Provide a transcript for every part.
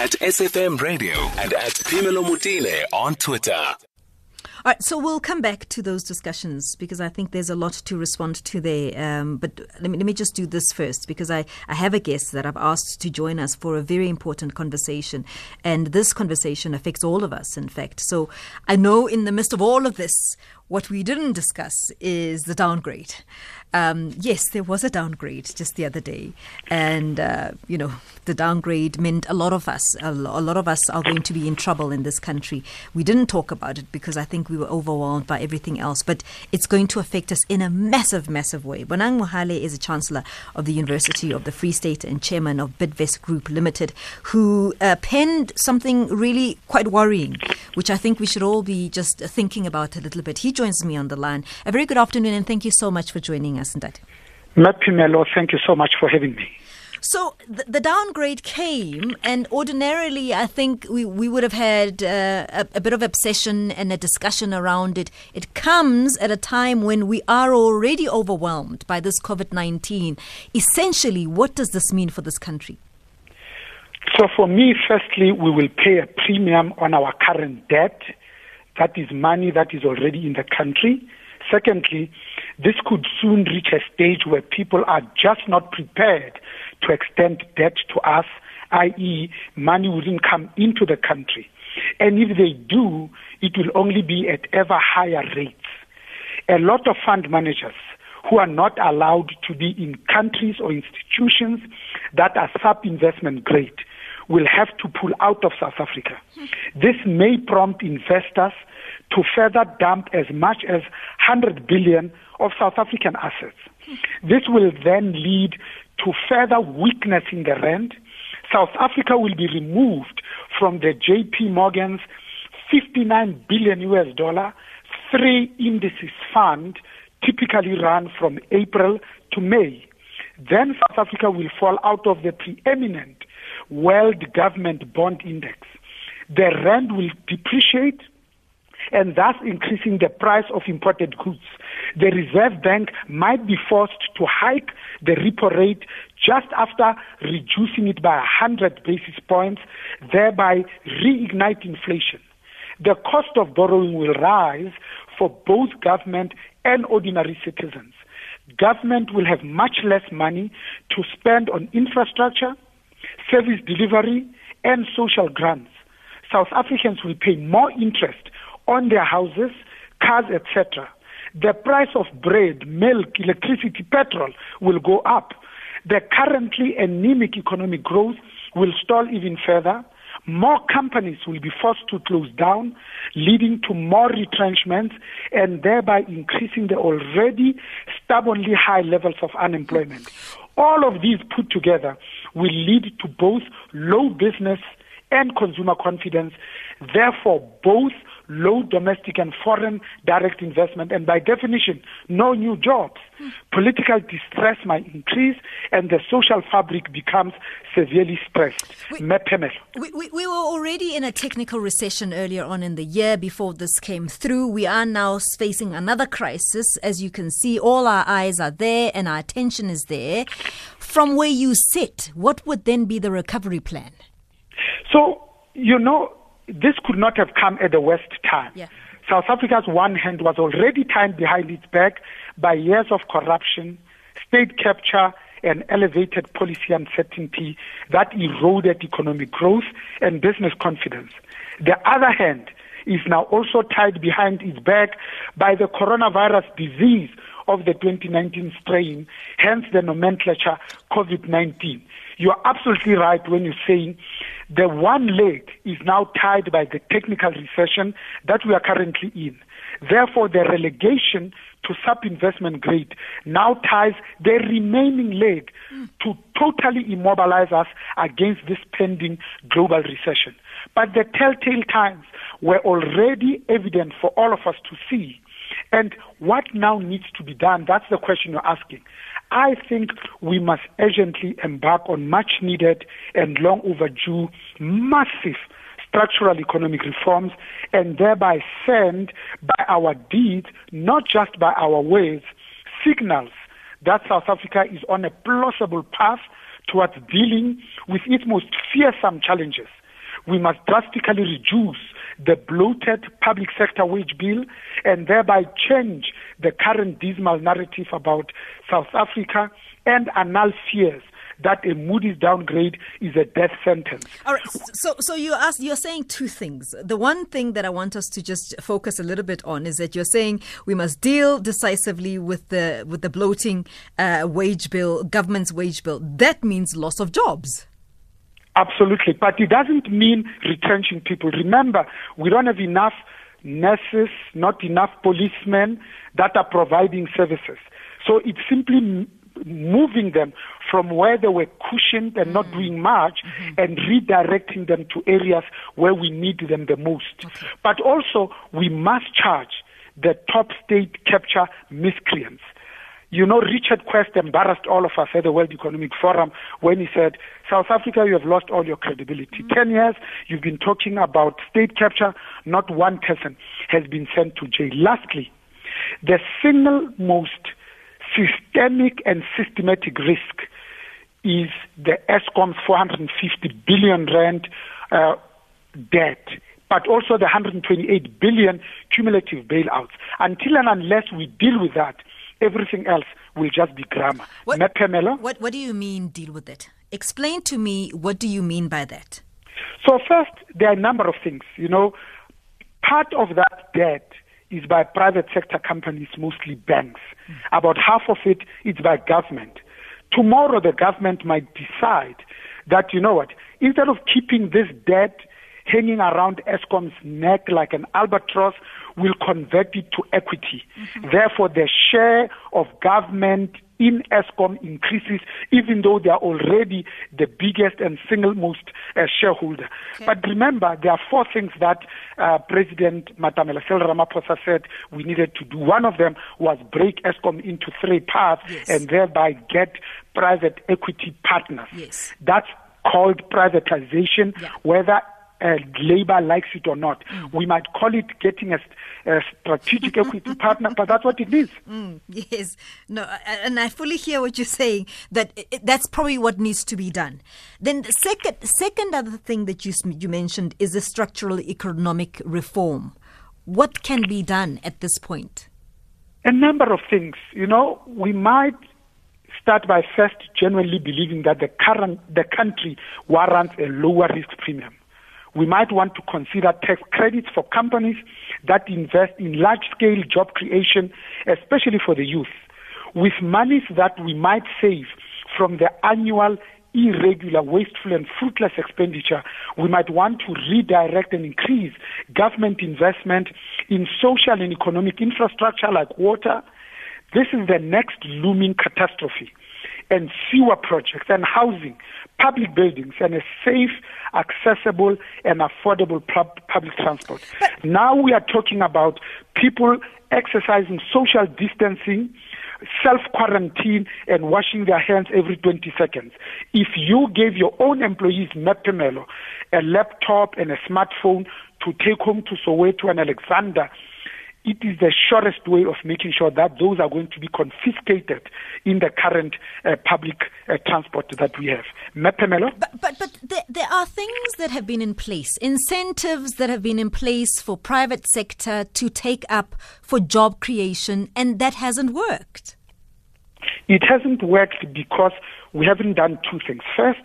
at SAfm Radio and at Phemelo Motene on Twitter. All right, so we'll come back to those discussions because I think there's a lot to respond to there. Um, but let me, let me just do this first because I, I have a guest that I've asked to join us for a very important conversation. And this conversation affects all of us, in fact. So I know in the midst of all of this, what we didn't discuss is the downgrade. Um, yes, there was a downgrade just the other day, and uh, you know the downgrade meant a lot of us, a lot of us are going to be in trouble in this country. We didn't talk about it because I think we were overwhelmed by everything else, but it's going to affect us in a massive, massive way. Bonang Mohale is a chancellor of the University of the Free State and chairman of Bidvest Group Limited, who uh, penned something really quite worrying, which I think we should all be just thinking about a little bit. He joins me on the line. A very good afternoon, and thank you so much for joining us, Ndati. Matt Phemelo, thank you so much for having me. So the, the, downgrade came, and ordinarily, I think we, we would have had uh, a, a, bit of obsession and a discussion around it. It comes at a time when we are already overwhelmed by this COVID 19. Essentially, what does this mean for this country? So, for me, firstly, we will pay a premium on our current debt. That is money that is already in the country. Secondly, this could soon reach a stage where people are just not prepared to extend debt to us, i.e., money wouldn't come into the country. And if they do, it will only be at ever higher rates. A lot of fund managers who are not allowed to be in countries or institutions that are sub investment grade will have to pull out of South Africa. This may prompt investors to further dump as much as 100 billion of South African assets. This will then lead to further weakness in the rand. South Africa will be removed from the JP Morgan's 59 billion US dollar three indices fund typically run from April to May. Then South Africa will fall out of the preeminent World Government Bond Index. The rand will depreciate and thus increasing the price of imported goods. The Reserve Bank might be forced to hike the repo rate just after reducing it by 100 basis points, thereby reignite inflation. The cost of borrowing will rise for both government and ordinary citizens. Government will have much less money to spend on infrastructure, service delivery, and social grants. South Africans will pay more interest on their houses, cars, etc. The price of bread, milk, electricity, petrol will go up. The currently anemic economic growth will stall even further. More companies will be forced to close down, leading to more retrenchments and thereby increasing the already stubbornly high levels of unemployment. All of these put together will lead to both low business and consumer confidence, therefore, both low domestic and foreign direct investment, and by definition, no new jobs. Mm. Political distress might increase, and the social fabric becomes severely stressed. We, we, we, we were already in a technical recession earlier on in the year before this came through. We are now facing another crisis. As you can see, all our eyes are there and our attention is there. From where you sit, what would then be the recovery plan? So, you know, this could not have come at the worst time. Yeah. South Africa's one hand was already tied behind its back by years of corruption, state capture, and elevated policy uncertainty that eroded economic growth and business confidence. The other hand is now also tied behind its back by the coronavirus disease of the 2019 strain, hence the nomenclature COVID 19. You are absolutely right when you're saying the one leg is now tied by the technical recession that we are currently in. Therefore, the relegation to sub-investment grade now ties the remaining leg to totally immobilize us against this pending global recession. But the telltale times were already evident for all of us to see. And what now needs to be done? That's the question you're asking. I think we must urgently embark on much needed and long overdue massive structural economic reforms and thereby send by our deeds, not just by our words, signals that South Africa is on a plausible path towards dealing with its most fearsome challenges we must drastically reduce the bloated public sector wage bill and thereby change the current dismal narrative about South Africa and annul fears that a Moody's downgrade is a death sentence. All right. So, so you ask, you're saying two things. The one thing that I want us to just focus a little bit on is that you're saying we must deal decisively with the with the bloating uh, wage bill, government's wage bill. That means loss of jobs. Absolutely, but it doesn't mean retrenching people. Remember, we don't have enough nurses, not enough policemen that are providing services. So it's simply moving them from where they were cushioned and not mm-hmm. doing much mm-hmm. and redirecting them to areas where we need them the most. Okay. But also, we must charge the top state capture miscreants. You know, Richard Quest embarrassed all of us at the World Economic Forum when he said, South Africa, you have lost all your credibility. Mm-hmm. Ten years, you've been talking about state capture. Not one person has been sent to jail. Lastly, the single most systemic and systematic risk is the Eskom's 450 billion rand uh, debt, but also the 128 billion cumulative bailouts. Until and unless we deal with that, everything else will just be grammar. What, what, what do you mean deal with it? Explain to me what do you mean by that? So first, there are a number of things. You know, part of that debt is by private sector companies, mostly banks. Mm. About half of it is by government. Tomorrow, the government might decide that, you know what, instead of keeping this debt hanging around Eskom's neck like an albatross, we'll convert it to equity. Mm-hmm. Therefore, the share of government in Eskom increases, even though they are already the biggest and single most uh, shareholder. Okay. But remember, there are four things that uh, President Matamela Cyril Ramaphosa said we needed to do. One of them was break Eskom into three parts yes. and thereby get private equity partners. Yes. That's called privatization, yeah. whether uh, labor likes it or not. Mm. We might call it getting a, a strategic equity partner, but that's what it is. Mm, yes, no, and I fully hear what you're saying. That it, that's probably what needs to be done. Then the second, second other thing that you you mentioned is the structural economic reform. What can be done at this point? A number of things. You know, we might start by first genuinely believing that the current the country warrants a lower risk premium we might want to consider tax credits for companies that invest in large scale job creation, especially for the youth, with monies that we might save from the annual irregular, wasteful, and fruitless expenditure, we might want to redirect and increase government investment in social and economic infrastructure like water. This is the next looming catastrophe and sewer projects and housing, public buildings, and a safe, accessible, and affordable pub- public transport. But now we are talking about people exercising social distancing, self quarantine, and washing their hands every 20 seconds. If you gave your own employees, Mepemelo, a laptop and a smartphone to take home to Soweto and Alexandra, it is the surest way of making sure that those are going to be confiscated in the current uh, public uh, transport that we have. Mepemelo? But, but, but there, there, are things that have been in place, incentives that have been in place for private sector to take up for job creation, and that hasn't worked. It hasn't worked because we haven't done two things. First,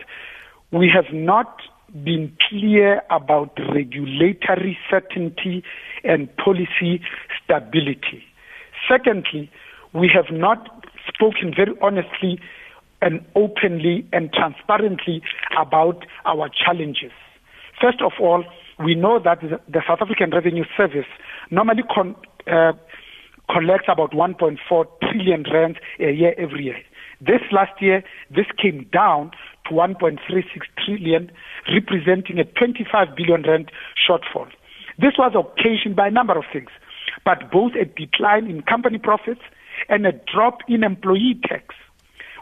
we have not been clear about regulatory certainty and policy stability. Secondly, we have not spoken very honestly and openly and transparently about our challenges. First of all, we know that the South African Revenue Service normally con- uh, collects about 1.4 trillion rand a year every year. This last year, this came down to 1.36 trillion, representing a 25 billion rand shortfall. This was occasioned by a number of things, but both a decline in company profits and a drop in employee tax.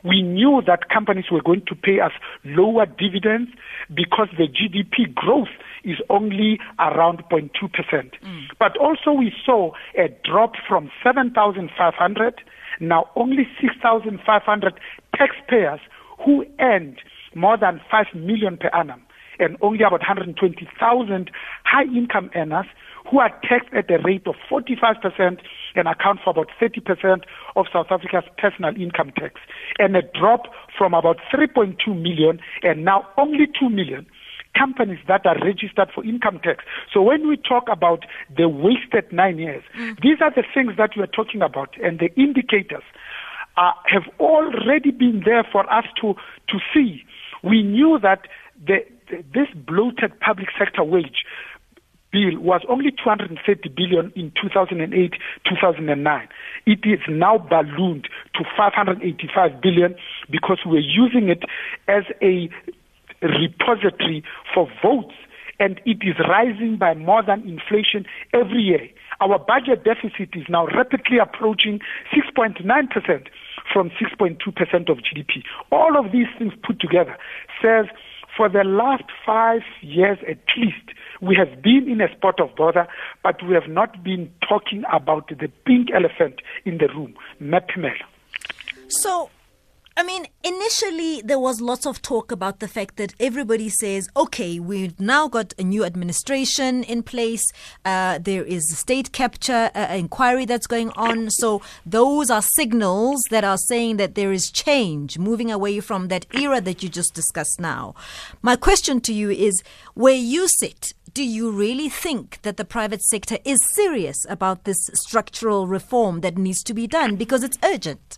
We knew that companies were going to pay us lower dividends because the GDP growth is only around 0.2%. Mm. But also we saw a drop from 7,500, now only 6,500 taxpayers who earned more than 5 million per annum and only about 120,000 high income earners who are taxed at a rate of 45% and account for about 30% of South Africa's personal income tax, and a drop from about 3.2 million and now only 2 million companies that are registered for income tax. So when we talk about the wasted nine years, mm. these are the things that we are talking about and the indicators uh, have already been there for us to, to see. We knew that the, the, this bloated public sector wage bill was only 230 billion in 2008 2009 it is now ballooned to 585 billion because we're using it as a repository for votes and it is rising by more than inflation every year. Our budget deficit is now rapidly approaching 6.9% from 6.2% of GDP all of these things put together says for the last 5 years at least we have been in a spot of bother, but we have not been talking about the pink elephant in the room, Maphimela. So, I mean, initially there was lots of talk about the fact that everybody says, okay, we've now got a new administration in place. Uh, there is a state capture uh, inquiry that's going on. So those are signals that are saying that there is change, moving away from that era that you just discussed now. My question to you is, where you sit, do you really think that the private sector is serious about this structural reform that needs to be done because it's urgent?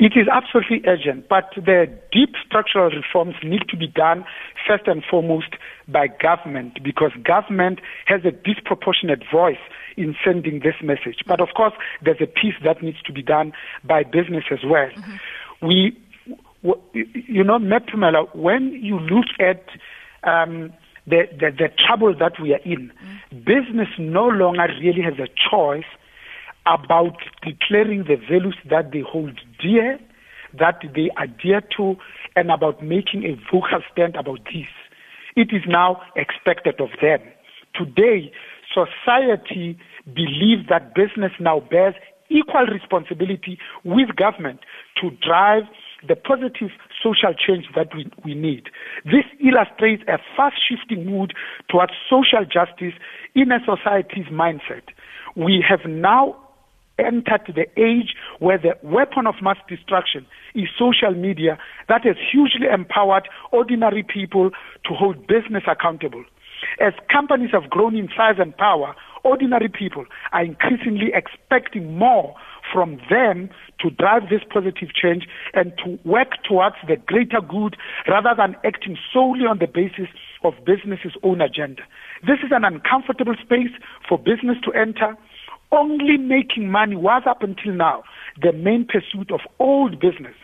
It is absolutely urgent, but the deep structural reforms need to be done first and foremost by government because government has a disproportionate voice in sending this message. But of course, there's a piece that needs to be done by business as well. Mm-hmm. We, you know, Maphimela, when you look at um, the, the, the trouble that we are in, mm. business no longer really has a choice about declaring the values that they hold dear, that they adhere to, and about making a vocal stand about this. It is now expected of them. Today, society believes that business now bears equal responsibility with government to drive the positive social change that we, we need. This illustrates a fast shifting mood towards social justice in a society's mindset. We have now entered the age where the weapon of mass destruction is social media that has hugely empowered ordinary people to hold business accountable. As companies have grown in size and power, ordinary people are increasingly expecting more from them to drive this positive change and to work towards the greater good rather than acting solely on the basis of business's own agenda. This is an uncomfortable space for business to enter. Only making money was up until now the main pursuit of old business,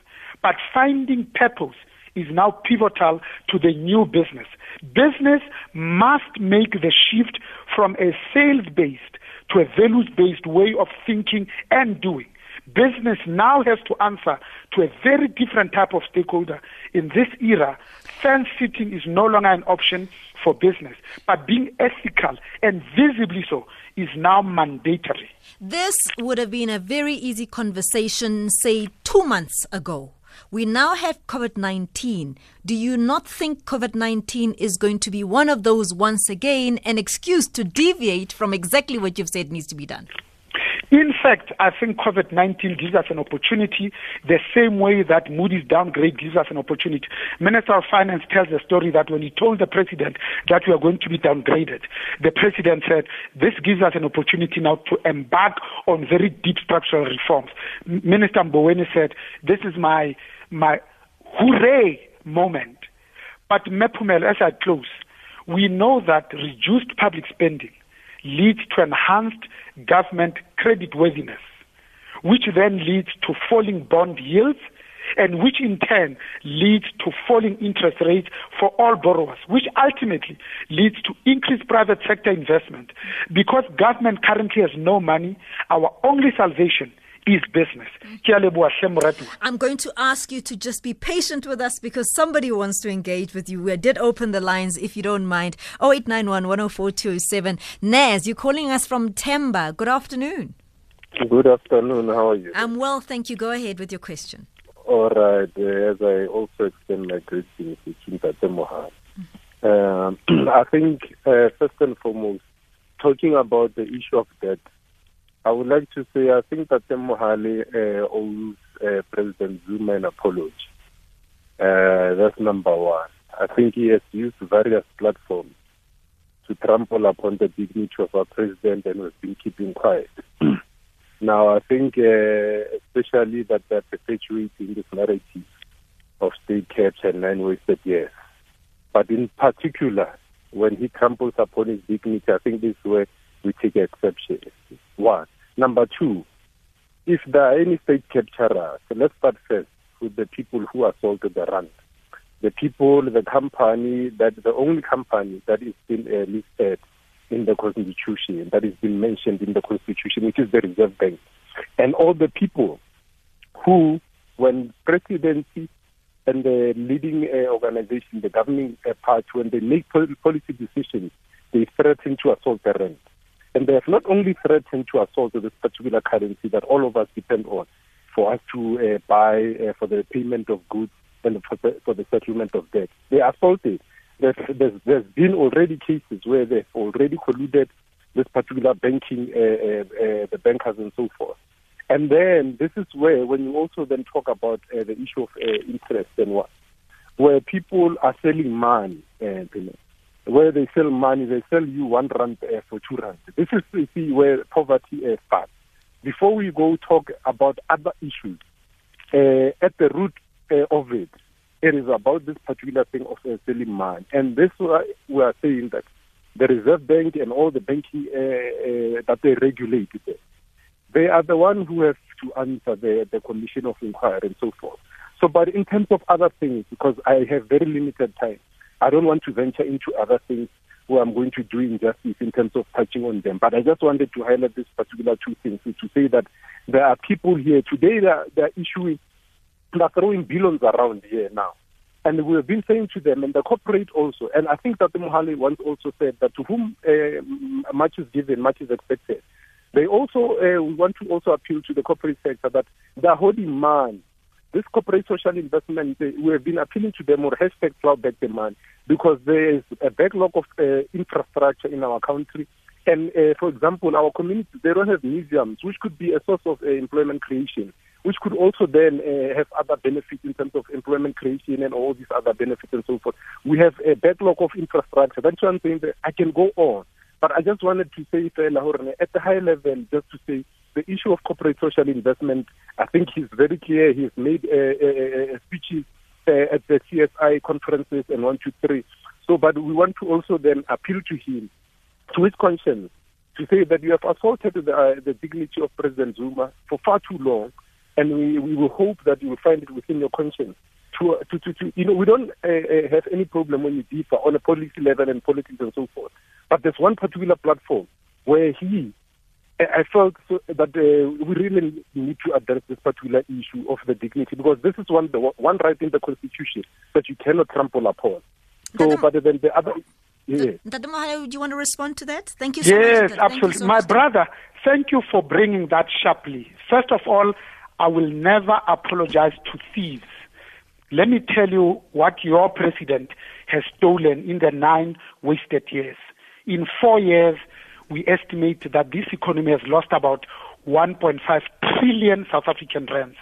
but finding purpose is now pivotal to the new business. Business must make the shift from a sales based to a values based way of thinking and doing. Business now has to answer to a very different type of stakeholder. In this era, fence sitting is no longer an option for business, but being ethical and visibly so is now mandatory. This would have been a very easy conversation, say, two months ago. We now have COVID 19. Do you not think COVID 19 is going to be one of those, once again, an excuse to deviate from exactly what you've said needs to be done? In fact, I think COVID 19 gives us an opportunity the same way that Moody's downgrade gives us an opportunity. Minister of Finance tells a story that when he told the president that we are going to be downgraded, the president said, This gives us an opportunity now to embark on very deep structural reforms. Minister Mboweni said, This is my, my hooray moment. But Maphimela, as I close, we know that reduced public spending leads to enhanced government creditworthiness, which then leads to falling bond yields and which in turn leads to falling interest rates for all borrowers, which ultimately leads to increased private sector investment. Because government currently has no money, our only salvation is business. I'm going to ask you to just be patient with us because somebody wants to engage with you. We did open the lines if you don't mind. 0891 104 Naz, you're calling us from Temba. Good afternoon. Good afternoon. How are you? I'm well, thank you. Go ahead with your question. All right. Uh, as I also extend my greetings to Ntate Mohale. Uh, I think, uh, first and foremost, talking about the issue of debt, I would like to say I think that Mohale uh, owes uh, President Zuma an apology. Uh, that's number one. I think he has used various platforms to trample upon the dignity of our president and has been keeping quiet. now, I think uh, especially that they're perpetuating this narrative of state capture and nine wasted years. But in particular, when he tramples upon his dignity, I think this is where we take exception. One. Number two, if there are any state capturers, let's start first with the people who assaulted the rand. The people, the company, that the only company that is still uh, listed in the constitution, that has been mentioned in the constitution, which is the Reserve Bank. And all the people who, when presidency and the leading uh, organization, the governing uh, party, when they make policy decisions, they threaten to assault the rand. And they have not only threatened to assault this particular currency that all of us depend on for us to uh, buy uh, for the payment of goods and for the, for the settlement of debt. They assaulted. There's, there's, there's been already cases where they've already colluded this particular banking, uh, uh, uh, the bankers and so forth. And then this is where, when you also then talk about uh, the issue of interest and what, where people are selling money, uh, where they sell money, they sell you one rand uh, for two rand. This is you see where poverty uh, starts. Before we go talk about other issues, uh, at the root uh, of it, it is about this particular thing of uh, selling money. And this uh, we are saying that the Reserve Bank and all the banking that they regulate, they are the one who have to answer the, the commission of inquiry and so forth. So, but in terms of other things, because I have very limited time, I don't want to venture into other things where I'm going to do injustice in terms of touching on them. But I just wanted to highlight this particular two things to say that there are people here today that they're issuing, they're throwing billions around here now. And we have been saying to them, and the corporate also, and I think that the Mohale once also said that to whom uh, much is given, much is expected. They also, uh, we want to also appeal to the corporate sector that they're holding man this corporate social investment, we have been appealing to them or hashtag cloud back demand because there is a backlog of uh, infrastructure in our country. And uh, for example, our communities, they don't have museums, which could be a source of uh, employment creation, which could also then uh, have other benefits in terms of employment creation and all these other benefits and so forth. We have a backlog of infrastructure. That's I'm saying that I can go on. But I just wanted to say, at the high level, just to say, the issue of corporate social investment, I think he's very clear. He's made uh, speeches uh, at the CSI conferences and one, two, three. So, but we want to also then appeal to him, to his conscience, to say that you have assaulted the, uh, the dignity of President Zuma for far too long, and we, we will hope that you will find it within your conscience. To, to, to, to you know, we don't uh, uh, have any problem when you differ on a policy level and politics and so forth. But there's one particular platform where he I felt so that uh, we really need to address this particular issue of the dignity because this is one the one right in the constitution that you cannot trample upon. So, but then the other. Yeah. do you want to respond to that? Thank you so yes, much. Yes, absolutely. So My much. brother, thank you for bringing that sharply. First of all, I will never apologize to thieves. Let me tell you what your president has stolen in the nine wasted years. In four years, we estimate that this economy has lost about 1.5 trillion South African rands.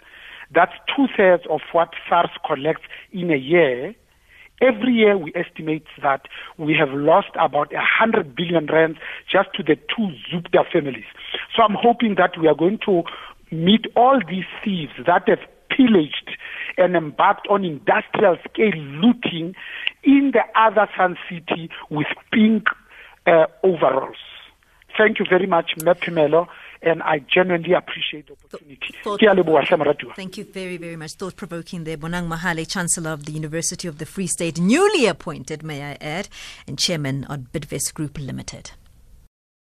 That's two thirds of what SARS collects in a year. Every year we estimate that we have lost about 100 billion rands just to the two Zupta families. So I'm hoping that we are going to meet all these thieves that have pillaged and embarked on industrial scale looting in the other Sun City with pink uh, overalls. Thank you very much, Mepimelo, and I genuinely appreciate the opportunity. Thought, thank you very, very much. Thought provoking there. Bonang Mohale, Chancellor of the University of the Free State, newly appointed, may I add, and Chairman of Bidvest Group Limited.